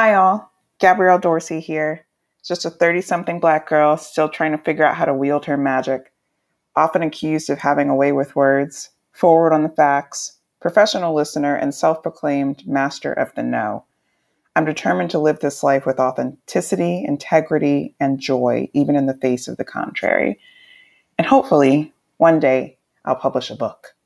Hi, all. Gabrielle Dorsey here. Just a 30 something black girl still trying to figure out how to wield her magic. Often accused of having a way with words, forward on the facts, professional listener, and self proclaimed master of the know. I'm determined to live this life with authenticity, integrity, and joy, even in the face of the contrary. And hopefully, one day, I'll publish a book.